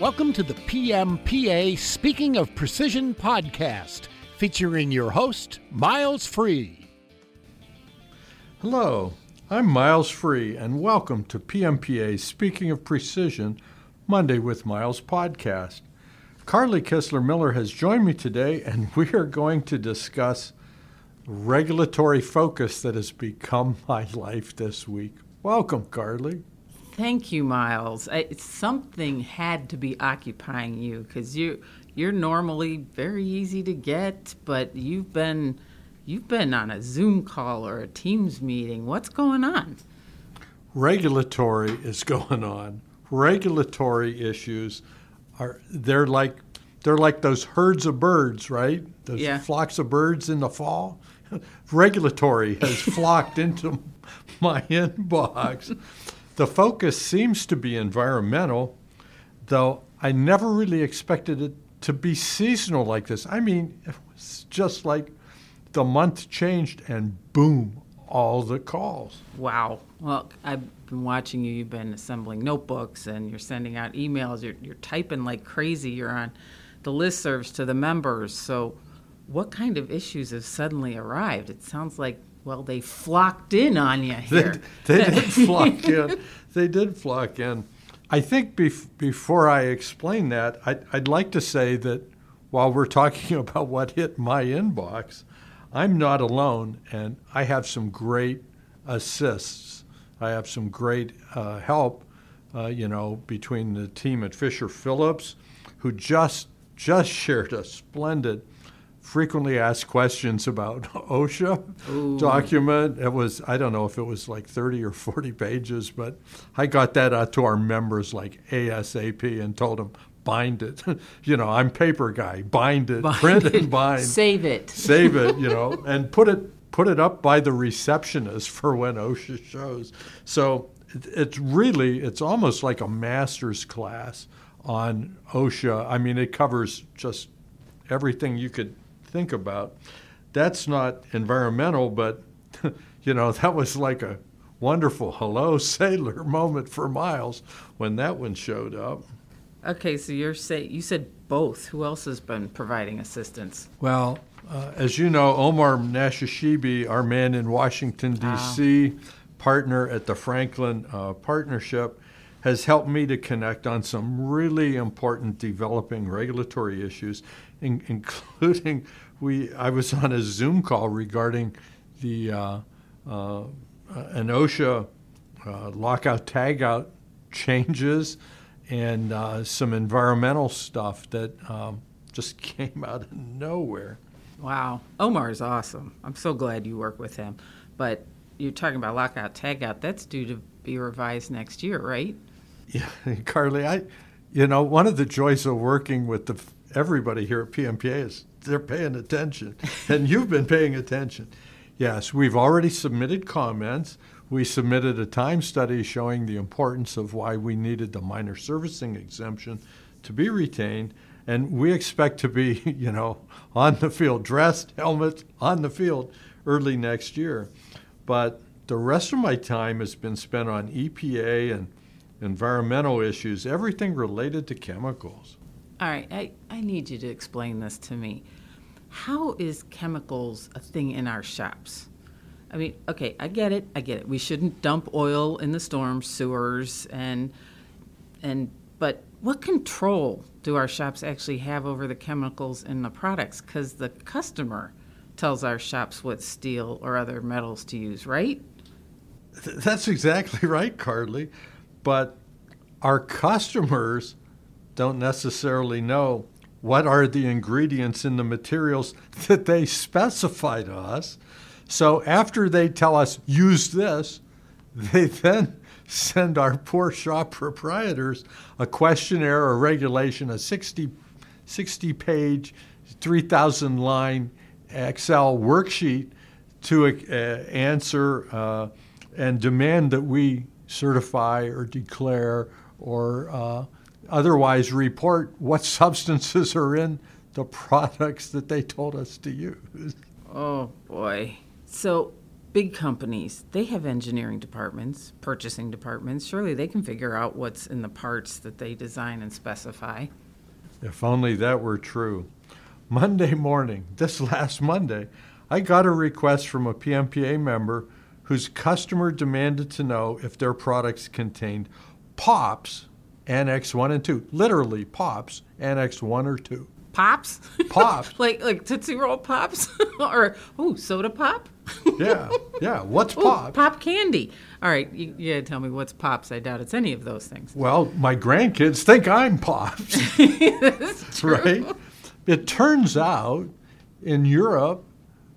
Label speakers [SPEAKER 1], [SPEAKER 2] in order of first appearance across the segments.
[SPEAKER 1] Welcome to the PMPA Speaking of Precision podcast, featuring your host, Miles Free.
[SPEAKER 2] Hello, I'm Miles Free, and welcome to PMPA Speaking of Precision Monday with Miles podcast. Carly Kistler Miller has joined me today, and we are going to discuss regulatory focus that has become my life this week. Welcome, Carly.
[SPEAKER 3] Thank you, Miles. I, something had to be occupying you because you you're normally very easy to get, but you've been you've been on a Zoom call or a Teams meeting. What's going on?
[SPEAKER 2] Regulatory is going on. Regulatory issues are they're like they're like those herds of birds, right? Those
[SPEAKER 3] Yeah.
[SPEAKER 2] flocks of birds in the fall. Regulatory has flocked into my inbox. The focus seems to be environmental, though I never really expected it to be seasonal like this. I mean, it was just like the month changed and boom, all the calls.
[SPEAKER 3] Wow. Well, I've been watching you. You've been assembling notebooks and you're sending out emails. You're, you're typing like crazy. You're on the listservs to the members. So, what kind of issues have suddenly arrived? It sounds like, well, they flocked in on you
[SPEAKER 2] They,
[SPEAKER 3] here.
[SPEAKER 2] they did flock in. They did flock in. I think bef- before I explain that, I'd, I'd like to say that while we're talking about what hit my inbox, I'm not alone, and I have some great assists. I have some great uh, help, uh, you know, between the team at Fisher Phillips, who just just shared a splendid frequently asked questions about OSHA document. It was I don't know if it was like 30 or 40 pages, but I got that out to our members like ASAP and told them bind it. you know, I'm paper guy. Bind it, print and bind
[SPEAKER 3] Save it.
[SPEAKER 2] save it, you know, and put it put it up by the receptionist for when OSHA shows. So it, it's really it's almost like a master's class on OSHA. I mean, it covers just everything you could think about. That's not environmental, but you know that was like a wonderful hello sailor moment for Miles when that one showed up.
[SPEAKER 3] Okay, so you're say you said both. Who else has been providing assistance?
[SPEAKER 2] Well, uh, as you know, Omar Nashashibi, our man in Washington, D.C., partner at the Franklin uh, Partnership, has helped me to connect on some really important developing regulatory issues, in, including we. I was on a Zoom call regarding the uh, uh, an OSHA uh, lockout tagout changes and uh, some environmental stuff that um, just came out of nowhere.
[SPEAKER 3] Wow, Omar is awesome. I'm so glad you work with him. But you're talking about lockout tagout. That's due to be revised next year, right?
[SPEAKER 2] Yeah, Carly, I, you know, one of the joys of working with the everybody here at PMPA is they're paying attention, and you've been paying attention. Yes, we've already submitted comments. We submitted a time study showing the importance of why we needed the minor servicing exemption to be retained, and we expect to be, you know, on the field, dressed, helmet, on the field early next year. But the rest of my time has been spent on EPA and environmental issues, everything related to chemicals.
[SPEAKER 3] All right, I, I need you to explain this to me. How is chemicals a thing in our shops? I mean, okay, I get it, I get it. We shouldn't dump oil in the storm sewers and and but what control do our shops actually have over the chemicals in the products? Because the customer tells our shops what steel or other metals to use, right?
[SPEAKER 2] Th- That's exactly right, Carly. But our customers don't necessarily know what are the ingredients in the materials that they specify to us. So after they tell us, use this, they then send our poor shop proprietors a questionnaire or regulation, a 60, 60 page, 3,000 line Excel worksheet to uh, answer uh, and demand that we certify or declare or uh, otherwise report what substances are in the products that they told us to use.
[SPEAKER 3] Oh boy. So big companies, they have engineering departments, purchasing departments. Surely they can figure out what's in the parts that they design and specify.
[SPEAKER 2] If only that were true. Monday morning, this last Monday, I got a request from a PMPA member whose customer demanded to know if their products contained POPs, Annex 1 and 2. Literally, POPs, Annex 1 or 2.
[SPEAKER 3] Pops?
[SPEAKER 2] Pops.
[SPEAKER 3] like like Tootsie Roll Pops? or, oh, soda pop?
[SPEAKER 2] yeah, yeah. What's
[SPEAKER 3] Ooh,
[SPEAKER 2] Pops?
[SPEAKER 3] Pop candy. All right, you, you gotta tell me what's Pops. I doubt it's any of those things.
[SPEAKER 2] Well, my grandkids think I'm Pops,
[SPEAKER 3] That's true.
[SPEAKER 2] right? It turns out in Europe,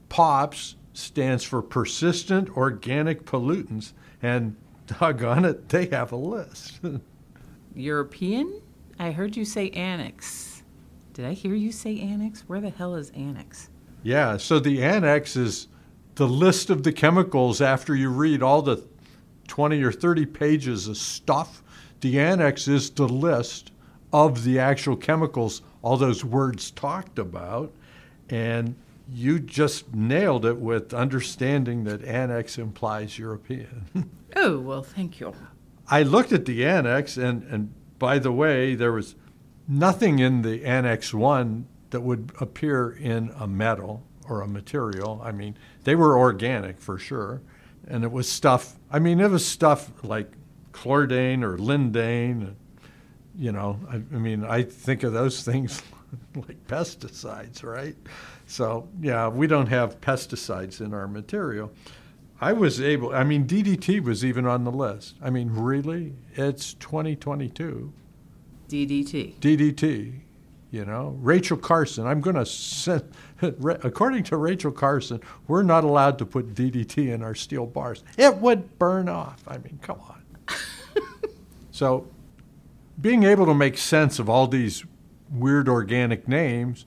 [SPEAKER 2] POPs stands for persistent organic pollutants, and doggone it, they have a list.
[SPEAKER 3] European? I heard you say annex. Did I hear you say annex? Where the hell is annex?
[SPEAKER 2] yeah, so the annex is the list of the chemicals after you read all the 20 or 30 pages of stuff. The annex is the list of the actual chemicals, all those words talked about. And you just nailed it with understanding that annex implies European.
[SPEAKER 3] Oh, well, thank you.
[SPEAKER 2] I looked at the annex, and, and by the way, there was nothing in the Annex 1 that would appear in a metal or a material. I mean, they were organic for sure. And it was stuff, I mean, it was stuff like chlordane or lindane. You know, I, I mean, I think of those things like pesticides, right? So, yeah, we don't have pesticides in our material. I was able, I mean, DDT was even on the list. I mean, really? It's 2022.
[SPEAKER 3] DDT.
[SPEAKER 2] DDT, you know? Rachel Carson, I'm going to send, according to Rachel Carson, we're not allowed to put DDT in our steel bars. It would burn off. I mean, come on. so, being able to make sense of all these weird organic names,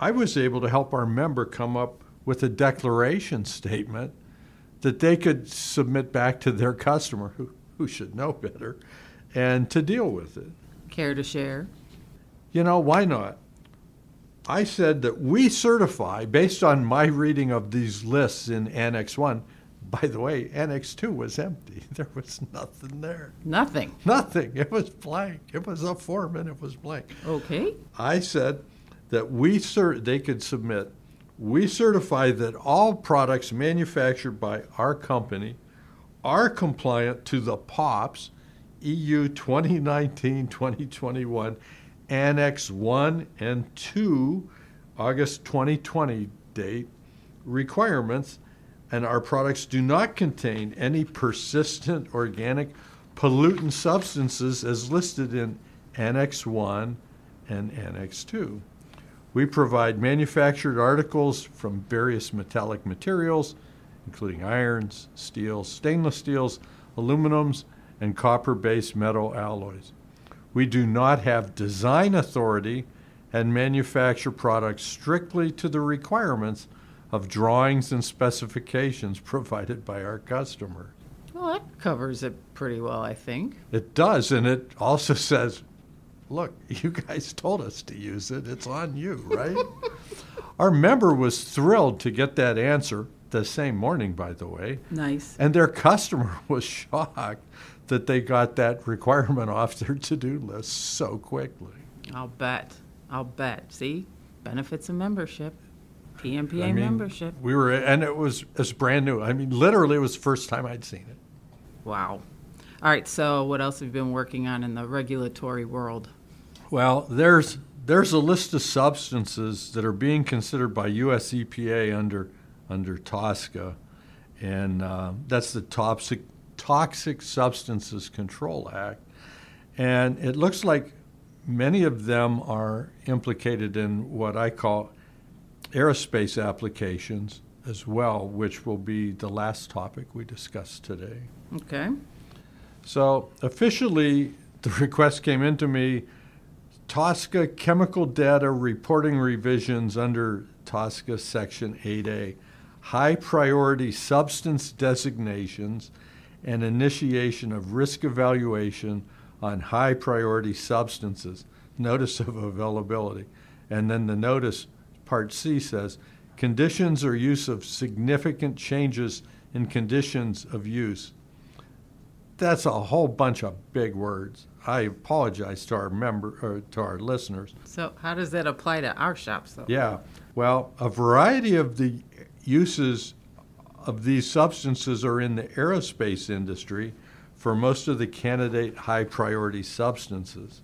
[SPEAKER 2] I was able to help our member come up with a declaration statement that they could submit back to their customer, who, who should know better, and to deal with it.
[SPEAKER 3] Care to share?
[SPEAKER 2] You know, why not? I said that we certify, based on my reading of these lists in Annex 1, by the way, Annex 2 was empty. There was nothing there.
[SPEAKER 3] Nothing.
[SPEAKER 2] Nothing. It was blank. It was a form and it was blank.
[SPEAKER 3] Okay.
[SPEAKER 2] I said that we cert- they could submit we certify that all products manufactured by our company are compliant to the POPs EU 2019-2021 Annex 1 and 2 August 2020 date requirements and our products do not contain any persistent organic pollutant substances as listed in Annex 1 and Annex 2. We provide manufactured articles from various metallic materials, including irons, steels, stainless steels, aluminums, and copper based metal alloys. We do not have design authority and manufacture products strictly to the requirements of drawings and specifications provided by our customer.
[SPEAKER 3] Well, that covers it pretty well, I think.
[SPEAKER 2] It does, and it also says look, you guys told us to use it. It's on you, right? Our member was thrilled to get that answer the same morning, by the way.
[SPEAKER 3] Nice.
[SPEAKER 2] And their customer was shocked that they got that requirement off their to do list so quickly.
[SPEAKER 3] I'll bet. I'll bet. See? Benefits of membership. PMPA
[SPEAKER 2] I mean,
[SPEAKER 3] membership.
[SPEAKER 2] We were, and it was, it's brand new. I mean, literally, it was the first time I'd seen it.
[SPEAKER 3] Wow. All right, so what else have you been working on in the regulatory world?
[SPEAKER 2] Well, there's there's a list of substances that are being considered by U.S. EPA under under TSCA, and uh, that's the Toxic Toxic Substances Control Act, and it looks like many of them are implicated in what I call aerospace applications as well, which will be the last topic we discuss today.
[SPEAKER 3] Okay.
[SPEAKER 2] So officially, the request came into me TSCA chemical data reporting revisions under TSCA Section 8A, high priority substance designations and initiation of risk evaluation on high priority substances, notice of availability. And then the notice, part C says, conditions or use of significant changes in conditions of use. That's a whole bunch of big words. I apologize to our member or to our listeners.
[SPEAKER 3] So, how does that apply to our shops, though?
[SPEAKER 2] Yeah. Well, a variety of the uses of these substances are in the aerospace industry for most of the candidate high priority substances.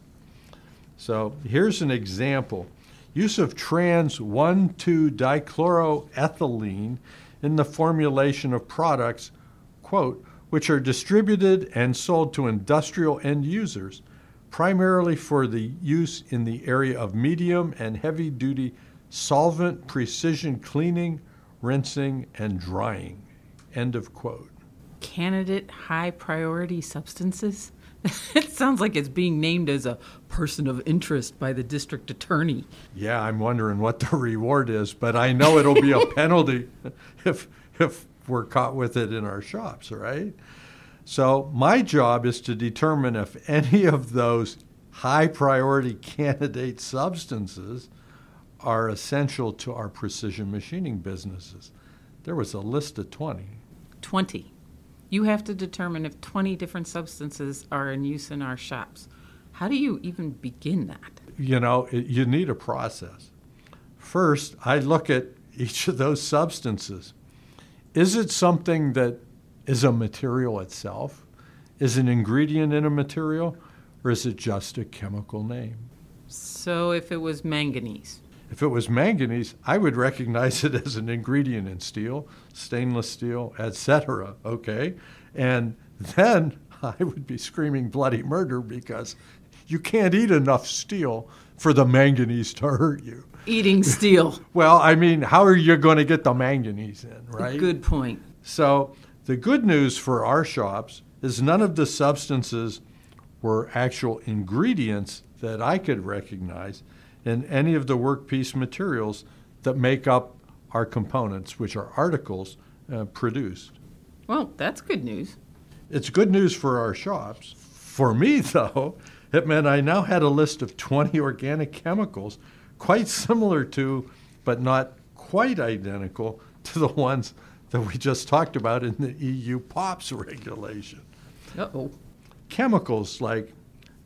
[SPEAKER 2] So here's an example use of trans 1 2 dichloroethylene in the formulation of products, quote, which are distributed and sold to industrial end users, primarily for the use in the area of medium and heavy duty solvent precision cleaning, rinsing, and drying. End of quote.
[SPEAKER 3] Candidate high priority substances? it sounds like it's being named as a person of interest by the district attorney.
[SPEAKER 2] Yeah, I'm wondering what the reward is, but I know it'll be a penalty if if we're caught with it in our shops, right? So my job is to determine if any of those high priority candidate substances are essential to our precision machining businesses. There was a list of 20.
[SPEAKER 3] 20. You have to determine if 20 different substances are in use in our shops. How do you even begin that?
[SPEAKER 2] You know, it, you need a process. First, I look at each of those substances. Is it something that is a material itself? Is an ingredient in a material? Or is it just a chemical name?
[SPEAKER 3] So, if it was manganese,
[SPEAKER 2] If it was manganese, I would recognize it as an ingredient in steel, stainless steel, etc. Okay? And then I would be screaming bloody murder because you can't eat enough steel for the manganese to hurt you.
[SPEAKER 3] eating steel.
[SPEAKER 2] Well, I mean, how are you going to get the manganese in, right?
[SPEAKER 3] Good point.
[SPEAKER 2] So, the good news for our shops is none of the substances were actual ingredients that I could recognize in any of the workpiece materials that make up our components, which are articles uh, produced.
[SPEAKER 3] Well, that's good news.
[SPEAKER 2] It's good news for our shops. For me, though, it meant I now had a list of 20 organic chemicals, quite similar to, but not quite identical to the ones that we just talked about in the EU POPs regulation.
[SPEAKER 3] Uh oh.
[SPEAKER 2] Chemicals like,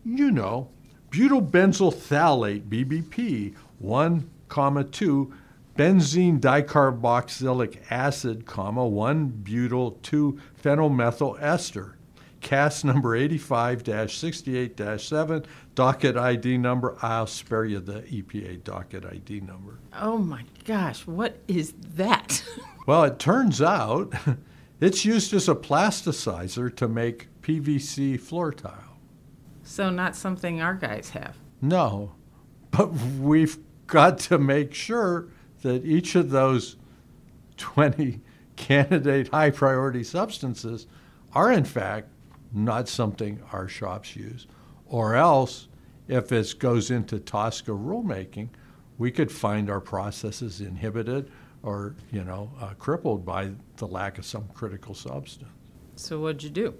[SPEAKER 2] you know, butylbenzyl phthalate, BBP, 1, comma 2, benzene dicarboxylic acid, comma 1 butyl 2 phenylmethyl ester. CAS number 85-68-7, docket ID number. I'll spare you the EPA docket ID number.
[SPEAKER 3] Oh my gosh, what is that?
[SPEAKER 2] Well, it turns out it's used as a plasticizer to make PVC floor tile.
[SPEAKER 3] So, not something our guys have.
[SPEAKER 2] No, but we've got to make sure that each of those 20 candidate high priority substances are, in fact, not something our shops use. Or else, if it goes into TSCA rulemaking, we could find our processes inhibited or, you know, uh, crippled by the lack of some critical substance.
[SPEAKER 3] So, what'd you do?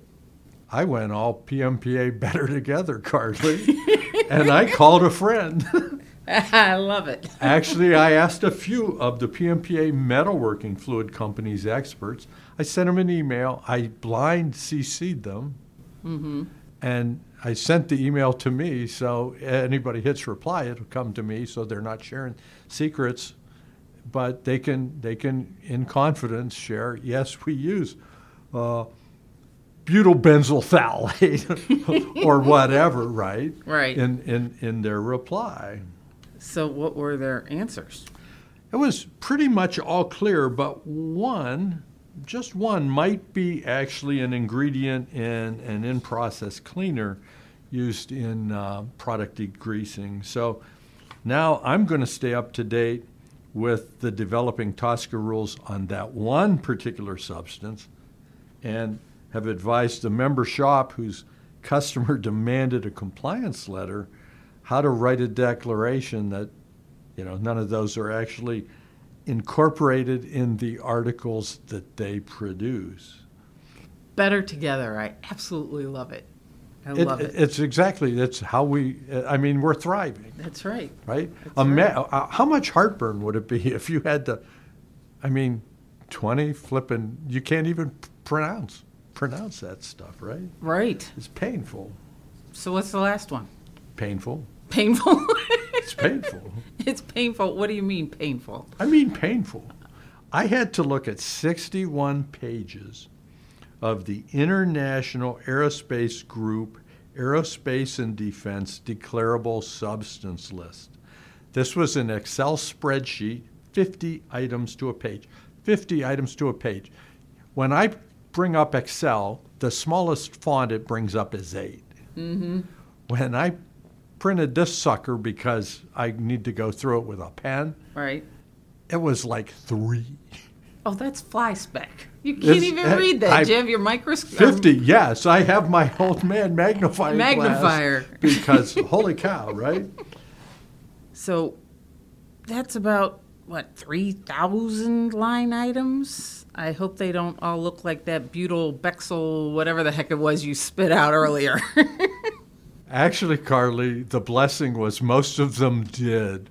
[SPEAKER 2] I went all PMPA better together, Carly, and I called a friend.
[SPEAKER 3] I love it.
[SPEAKER 2] Actually, I asked a few of the PMPA metalworking fluid companies experts. I sent them an email. I blind CC'd them,
[SPEAKER 3] Mm-hmm.
[SPEAKER 2] and I sent the email to me. So anybody hits reply, it'll come to me. So they're not sharing secrets, but they can they can in confidence share. Yes, we use. Uh, Butylbenzyl phthalate or whatever, right?
[SPEAKER 3] Right.
[SPEAKER 2] In, in, in their reply.
[SPEAKER 3] So, what were their answers?
[SPEAKER 2] It was pretty much all clear, but one, just one, might be actually an ingredient in an in process cleaner used in uh, product degreasing. So now I'm going to stay up to date with the developing TSCA rules on that one particular substance and have advised the member shop whose customer demanded a compliance letter how to write a declaration that you know, none of those are actually incorporated in the articles that they produce.
[SPEAKER 3] Better together. I absolutely love it. I
[SPEAKER 2] It-
[SPEAKER 3] love it.
[SPEAKER 2] It's exactly that's how we. I mean, we're thriving,
[SPEAKER 3] That's right.
[SPEAKER 2] right?
[SPEAKER 3] That's
[SPEAKER 2] Ima-
[SPEAKER 3] right.
[SPEAKER 2] How much heartburn would it be if you had to? I mean, 20 flipping, you can't even pronounce pronounce that stuff, right?
[SPEAKER 3] Right.
[SPEAKER 2] It's painful.
[SPEAKER 3] So what's the last one?
[SPEAKER 2] Painful.
[SPEAKER 3] Painful.
[SPEAKER 2] It's painful.
[SPEAKER 3] it's painful. What do you mean painful?
[SPEAKER 2] I mean painful. I had to look at 61 pages of the International Aerospace Group Aerospace and Defense Declarable Substance List. This was an Excel spreadsheet, 50 items to a page. 50 items to a page. When I bring up Excel, the smallest font it brings up is 8. Mm-hmm. When I printed this sucker because I need to go through it with a pen,
[SPEAKER 3] Right.
[SPEAKER 2] it was like 3.
[SPEAKER 3] Oh, that's fly spec. You can't
[SPEAKER 2] It's-
[SPEAKER 3] even
[SPEAKER 2] uh,
[SPEAKER 3] read that.
[SPEAKER 2] I-
[SPEAKER 3] Do you have your microscope?
[SPEAKER 2] 50, yes. I have my old man magnifying glass
[SPEAKER 3] Magnifier.
[SPEAKER 2] because, holy cow, right?
[SPEAKER 3] So that's about what three thousand line items. I hope they don't all look like that butyl bexyl, whatever the heck it was you spit out earlier.
[SPEAKER 2] Actually, Carly, the blessing was most of them did.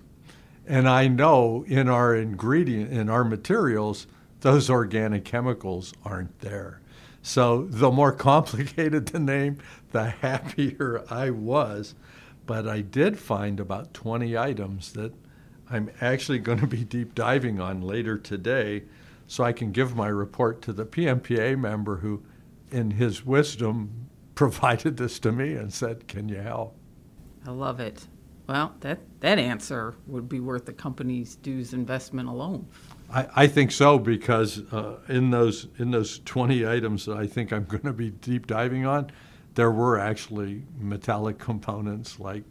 [SPEAKER 2] And I know in our ingredient, in our materials, those organic chemicals aren't there. So the more complicated the name, the happier I was. But I did find about 20 items that I'm actually going to be deep diving on later today so I can give my report to the PMPA member who, in his wisdom, provided this to me and said, Can you help?
[SPEAKER 3] I love it. Well, that that answer would be worth the company's dues investment alone.
[SPEAKER 2] I, I think so because uh, in those in those 20 items that I think I'm going to be deep diving on, there were actually metallic components like,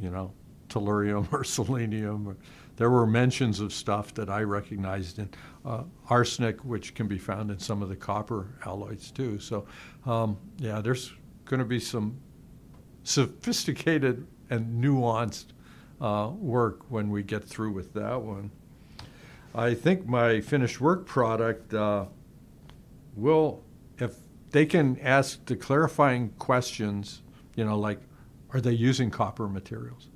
[SPEAKER 2] you know, tellurium or selenium. There were mentions of stuff that I recognized in uh, arsenic, which can be found in some of the copper alloys too. So, um, yeah, there's going to be some sophisticated and nuanced uh, work when we get through with that one. I think my finished work product uh, will, if they can ask the clarifying questions, you know, like, are they using copper materials?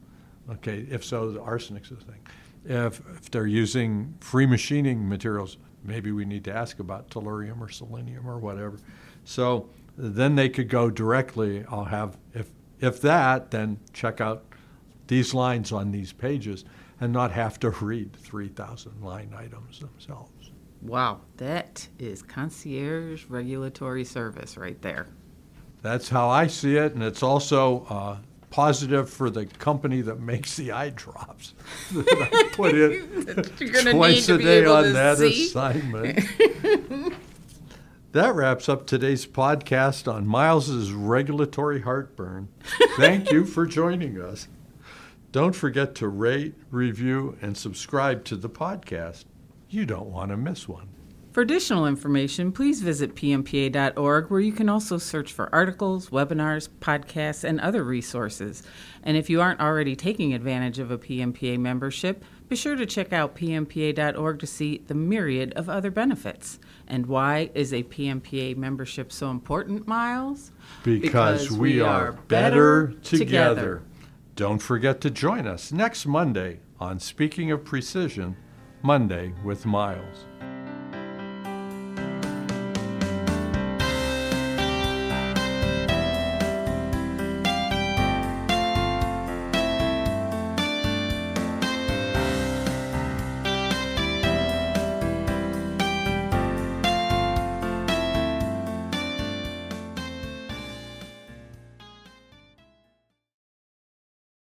[SPEAKER 2] Okay, if so, the arsenic's a thing. If, if they're using free machining materials, maybe we need to ask about tellurium or selenium or whatever. So then they could go directly. I'll have, if, if that, then check out these lines on these pages and not have to read 3,000 line items themselves.
[SPEAKER 3] Wow, that is concierge regulatory service right there.
[SPEAKER 2] That's how I see it, and it's also uh, positive for the company that makes the eye drops that I put in
[SPEAKER 3] You're
[SPEAKER 2] twice
[SPEAKER 3] need to
[SPEAKER 2] a day on that
[SPEAKER 3] see.
[SPEAKER 2] assignment. that wraps up today's podcast on Miles's regulatory heartburn. Thank you for joining us. Don't forget to rate, review, and subscribe to the podcast. You don't want to miss one.
[SPEAKER 3] For additional information, please visit pmpa.org, where you can also search for articles, webinars, podcasts, and other resources. And if you aren't already taking advantage of a PMPA membership, be sure to check out pmpa.org to see the myriad of other benefits. And why is a PMPA membership so important, Miles?
[SPEAKER 2] Because, we are better together. Don't forget to join us next Monday on Speaking of Precision, Monday with Miles.